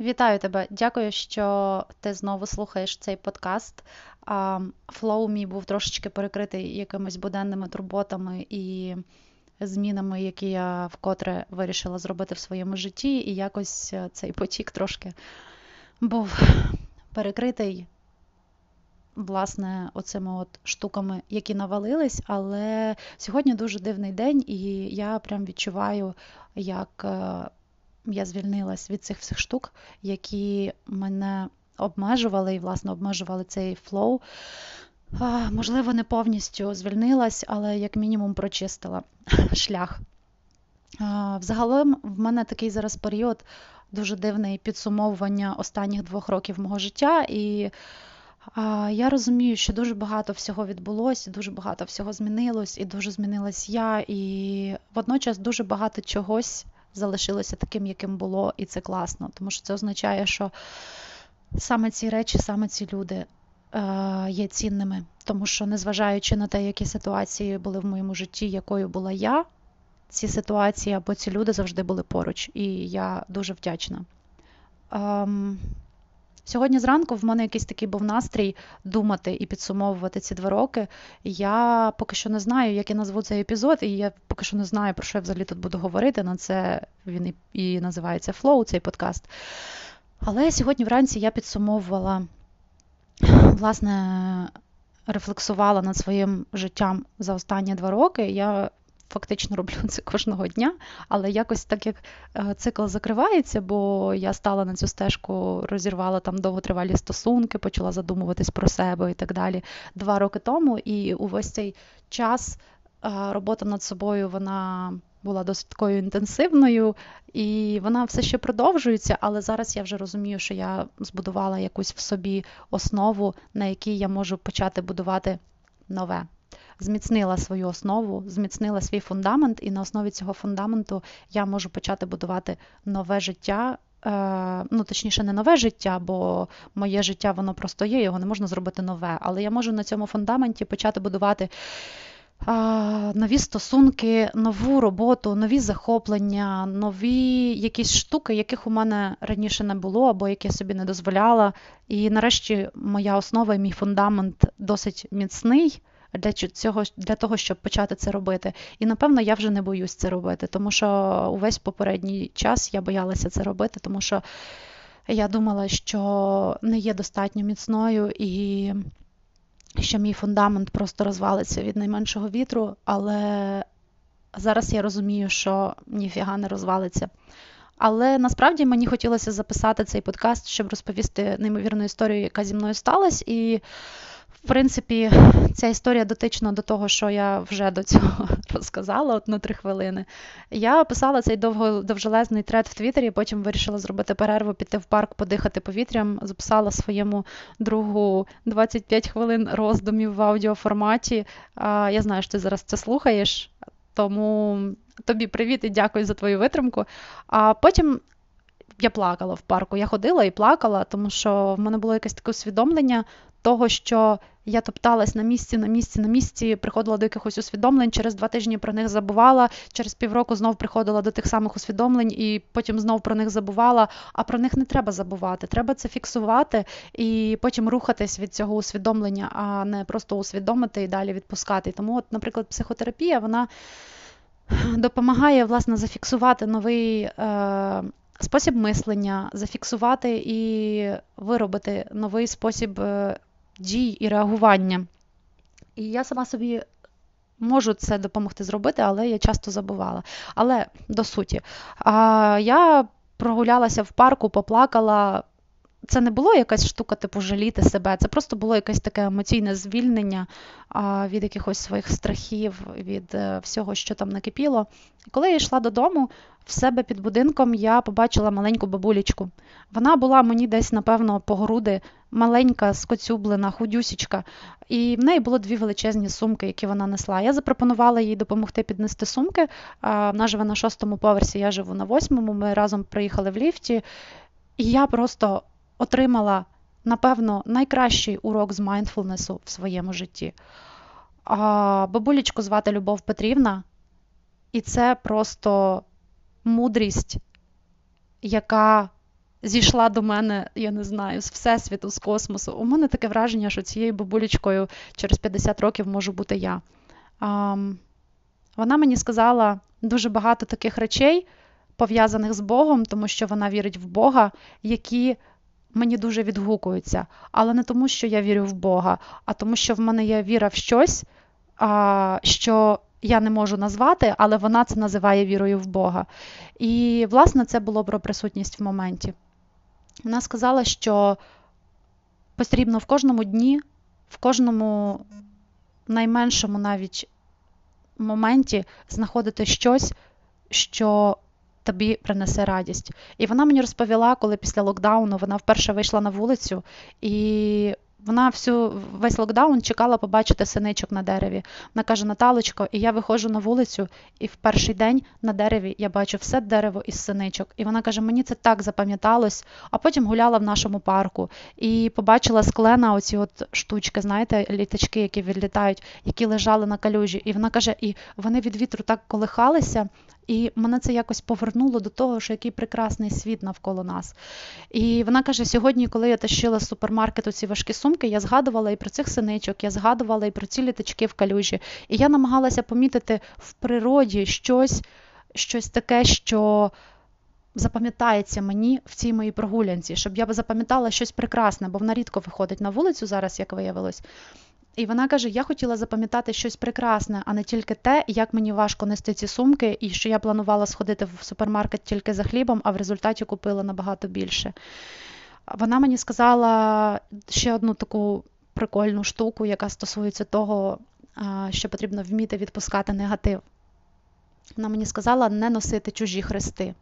Вітаю тебе. Дякую, що ти знову слухаєш цей подкаст. Флоу мій був трошечки перекритий якимись буденними турботами і змінами, які я вкотре вирішила зробити в своєму житті. І якось е, цей потік трошки був перекритий, власне, оцими от штуками, які навалились. Але сьогодні дуже дивний день, і я прям відчуваю, як. Я звільнилась від цих всіх штук, які мене обмежували і, власне, обмежували цей flow. Можливо, не повністю звільнилась, але як мінімум прочистила шлях. Взагалом, в мене такий зараз період дуже дивний підсумовування останніх двох років мого життя. І я розумію, що дуже багато всього відбулося, дуже багато всього змінилось, і дуже змінилась я. І водночас дуже багато чогось залишилося таким, яким було, і це класно, тому що це означає, що саме ці речі, саме ці люди е, є цінними. Тому що, незважаючи на те, які ситуації були в моєму житті, якою була я, ці ситуації або ці люди завжди були поруч, і я дуже вдячна. Сьогодні зранку в мене якийсь такий був настрій думати і підсумовувати ці два роки. Я поки що не знаю, як я назву цей епізод, і я поки що не знаю, про що я взагалі тут буду говорити. На це він і, називається Flow, цей подкаст. Але сьогодні вранці я підсумовувала, власне, рефлексувала над своїм життям за останні два роки. Я фактично роблю це кожного дня, але якось так як е, цикл закривається, бо я стала на цю стежку, розірвала там довготривалі стосунки, почала задумуватись про себе і так далі два роки тому. І увесь цей час е, робота над собою вона була досить такою інтенсивною, і вона все ще продовжується, але зараз я вже розумію, що я збудувала якусь в собі основу, на якій я можу почати будувати нове зміцнила свою основу, зміцнила свій фундамент, і на основі цього фундаменту я можу почати будувати нове життя. Е, ну, точніше, не нове життя, бо моє життя воно просто є, його не можна зробити нове. Але я можу на цьому фундаменті почати будувати нові стосунки, нову роботу, нові захоплення, нові якісь штуки, яких у мене раніше не було, або які я собі не дозволяла. І нарешті моя основа і мій фундамент досить міцний для цього для того, щоб почати це робити. І напевно я вже не боюсь це робити, тому що увесь попередній час я боялася це робити, тому що я думала, що не є достатньо міцною і що мій фундамент просто розвалиться від найменшого вітру, але зараз я розумію, що ніфіга не розвалиться. Але насправді мені хотілося записати цей подкаст, щоб розповісти неймовірну історію, яка зі мною сталася. І в принципі, ця історія дотична до того, що я вже до цього розказала от на три хвилини. Я писала цей довго довжелезний тред в Твіттері, потім вирішила зробити перерву, піти в парк, подихати повітрям. Записала своєму другу 25 хвилин роздумів в аудіоформаті. Я знаю, що ти зараз це слухаєш, тому тобі привіт і дякую за твою витримку. А потім. Я плакала в парку. Я ходила і плакала, тому що в мене було якесь таке усвідомлення того, що я топталась на місці, на місці, на місці, приходила до якихось усвідомлень, через два тижні про них забувала, через півроку знов приходила до тих самих усвідомлень і потім знов про них забувала. А про них не треба забувати. Треба це фіксувати і потім рухатись від цього усвідомлення, а не просто усвідомити і далі відпускати. Тому, от, наприклад, психотерапія, вона допомагає власне зафіксувати новий. Е- Спосіб мислення, зафіксувати і виробити новий спосіб е, дій і реагування. І я сама собі можу це допомогти зробити, але я часто забувала. Але до суті, я прогулялася в парку, поплакала. Це не було якась штука, типу жаліти себе, це просто було якесь таке емоційне звільнення від якихось своїх страхів, від е, всього, що там накипіло. Коли я йшла додому, в себе під будинком я побачила маленьку бабулечку. Вона була мені десь, напевно, по груди, маленька, скоцюблена, худюсічка, і в неї було дві величезні сумки, які вона несла. Я запропонувала їй допомогти піднести сумки. Вона живе на шостому поверсі, я живу на восьмому. Ми разом приїхали в ліфті, і я просто отримала, напевно, найкращий урок з майндфулнесу в своєму житті. А Бабулечку звати Любов Петрівна, і це просто мудрість, яка зійшла до мене, я не знаю, з всесвіту, з космосу. У мене таке враження, що цією бабулечкою через 50 років можу бути я. Вона мені сказала дуже багато таких речей, пов'язаних з Богом, тому що вона вірить в Бога, які мені дуже відгукуються. Але не тому, що я вірю в Бога, а тому, що в мене є віра в щось, що я не можу назвати, але вона це називає вірою в Бога. І, власне, це було про присутність в моменті. Вона сказала, що потрібно в кожному дні, в кожному найменшому навіть моменті знаходити щось, що тобі принесе радість. І вона мені розповіла, коли після локдауну вона вперше вийшла на вулицю і вона всю весь локдаун чекала побачити синичок на дереві. Вона каже: Наталочко, і я виходжу на вулицю, і в перший день на дереві я бачу все дерево із синичок. І вона каже: Мені це так запам'яталось. А потім гуляла в нашому парку і побачила склена оці от штучки, знаєте, літачки, які відлітають, які лежали на калюжі. І вона каже: І вони від вітру так колихалися. І мене це якось повернуло до того, що який прекрасний світ навколо нас. І вона каже: сьогодні, коли я тащила з супермаркету ці важкі сумки, я згадувала і про цих синичок, я згадувала і про ці літачки в калюжі. І я намагалася помітити в природі щось, щось таке, що. Запам'ятається мені в цій моїй прогулянці, щоб я запам'ятала щось прекрасне, бо вона рідко виходить на вулицю зараз, як виявилось. І вона каже: Я хотіла запам'ятати щось прекрасне, а не тільки те, як мені важко нести ці сумки, і що я планувала сходити в супермаркет тільки за хлібом, а в результаті купила набагато більше. Вона мені сказала ще одну таку прикольну штуку, яка стосується того, що потрібно вміти відпускати негатив. Вона мені сказала не носити чужі хрести.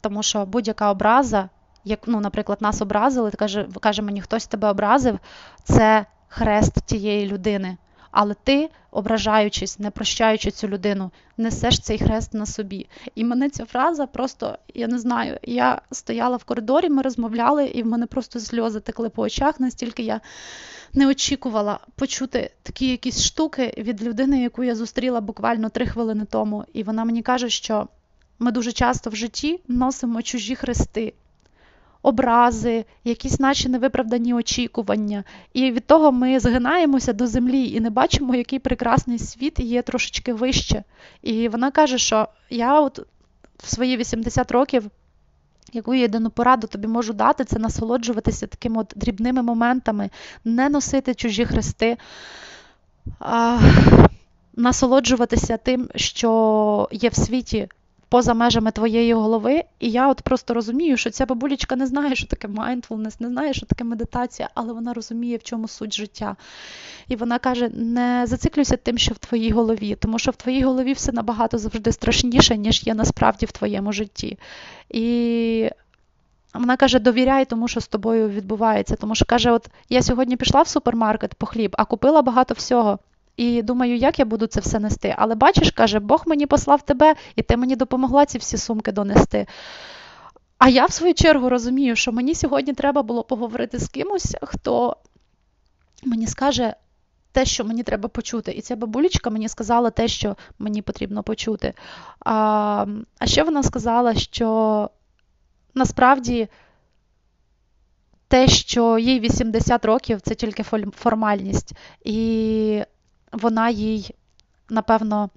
Тому що будь-яка образа як, ну, наприклад, нас образили, каже, каже мені, хтось тебе образив, це хрест тієї людини. Але ти, ображаючись, не прощаючи цю людину, несеш цей хрест на собі. І мене ця фраза просто, я не знаю, я стояла в коридорі, ми розмовляли, і в мене просто сльози текли по очах, настільки я не очікувала почути такі якісь штуки від людини, яку я зустріла буквально три хвилини тому. І вона мені каже, що ми дуже часто в житті носимо чужі хрести образи, якісь наші невиправдані очікування. І від того ми згинаємося до землі і не бачимо, який прекрасний світ є трошечки вище. І вона каже, що я от в свої 80 років. Яку єдину пораду тобі можу дати, це насолоджуватися такими от дрібними моментами, не носити чужі хрести, а насолоджуватися тим, що є в світі поза межами твоєї голови. І я от просто розумію, що ця бабулечка не знає, що таке mindfulness, не знає, що таке медитація, але вона розуміє, в чому суть життя. І вона каже: не зациклюйся тим, що в твоїй голові, тому що в твоїй голові все набагато завжди страшніше, ніж є насправді в твоєму житті. І вона каже: довіряй тому, що з тобою відбувається. Тому що каже: От я сьогодні пішла в супермаркет по хліб, а купила багато всього. І думаю, як я буду це все нести. Але бачиш, каже, Бог мені послав тебе, і ти мені допомогла ці всі сумки донести. А я, в свою чергу, розумію, що мені сьогодні треба було поговорити з кимось, хто мені скаже те, що мені треба почути. І ця бабулечка мені сказала те, що мені потрібно почути. А, а ще вона сказала, що насправді. Те, що їй 80 років, це тільки формальність. І вона їй, напевно,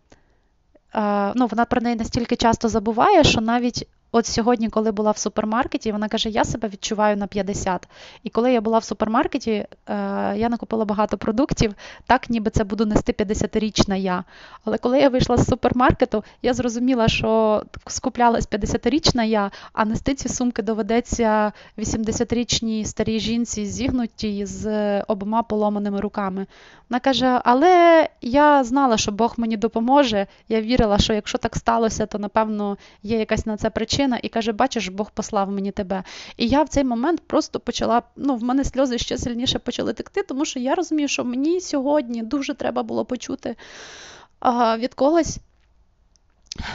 е, ну, вона про неї настільки часто забуває, що навіть От сьогодні, коли була в супермаркеті, вона каже: Я себе відчуваю на 50. І коли я була в супермаркеті, е, я накупила багато продуктів, так ніби це буду нести 50-річна я. Але коли я вийшла з супермаркету, я зрозуміла, що скуплялась 50-річна я, а нести ці сумки доведеться 80-річній старій жінці, зігнутій з обома поломаними руками. Вона каже: Але я знала, що Бог мені допоможе. Я вірила, що якщо так сталося, то напевно є якась на це причина причина, і каже: Бачиш, Бог послав мені тебе. І я в цей момент просто почала. Ну, в мене сльози ще сильніше почали текти, тому що я розумію, що мені сьогодні дуже треба було почути а, від когось.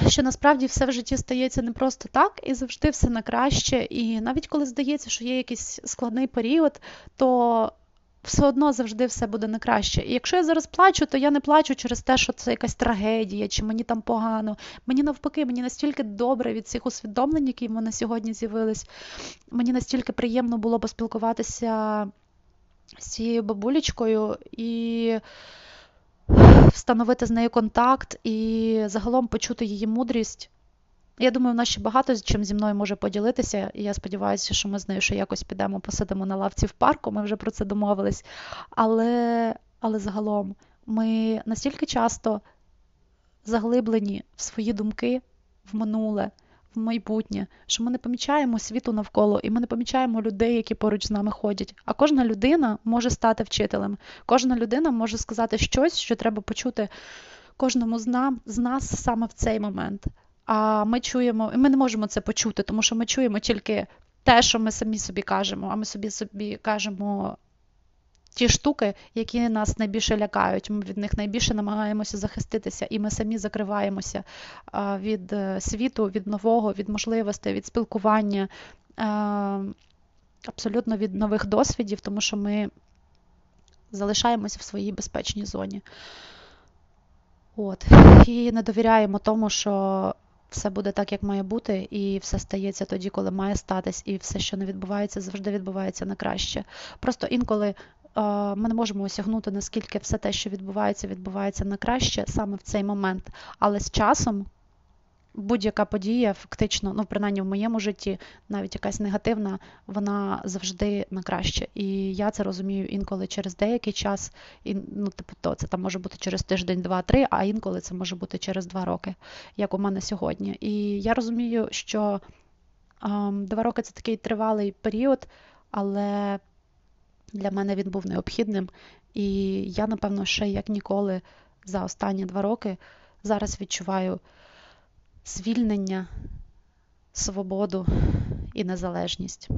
Що насправді все в житті стається не просто так, і завжди все на краще. І навіть коли здається, що є якийсь складний період, то все одно завжди все буде на краще. І якщо я зараз плачу, то я не плачу через те, що це якась трагедія, чи мені там погано. Мені навпаки, мені настільки добре від цих усвідомлень, які в мене сьогодні з'явились. Мені настільки приємно було поспілкуватися з цією бабулечкою і встановити з нею контакт, і загалом почути її мудрість. Я думаю, вона ще багато чим зі мною може поділитися, і я сподіваюся, що ми з нею ще якось підемо, посидимо на лавці в парку, ми вже про це домовились. Але, Але загалом ми настільки часто заглиблені в свої думки, в минуле, в майбутнє, що ми не помічаємо світу навколо, і ми не помічаємо людей, які поруч з нами ходять. А кожна людина може стати вчителем. Кожна людина може сказати щось, що треба почути кожному з з нас саме в цей момент. А ми чуємо, і ми не можемо це почути, тому що ми чуємо тільки те, що ми самі собі кажемо, а ми собі собі кажемо ті штуки, які нас найбільше лякають. Ми від них найбільше намагаємося захиститися, і ми самі закриваємося від е, світу, від нового, від можливостей, від спілкування, абсолютно від нових досвідів, тому що ми залишаємося в своїй безпечній зоні. От. І не довіряємо тому, що все буде так, як має бути, і все стається тоді, коли має статись, і все, що не відбувається, завжди відбувається на краще. Просто інколи ми не можемо осягнути, наскільки все те, що відбувається, відбувається на краще саме в цей момент. Але з часом будь-яка подія, фактично, ну принаймні в моєму житті, навіть якась негативна, вона завжди на краще. І я це розумію інколи через деякий час, і ну, типу, то це там може бути через тиждень, два-три, а інколи це може бути через два роки, як у мене сьогодні. І я розумію, що ем, два роки це такий тривалий період, але для мене він був необхідним. І я, напевно, ще як ніколи за останні два роки зараз відчуваю звільнення, свободу і незалежність.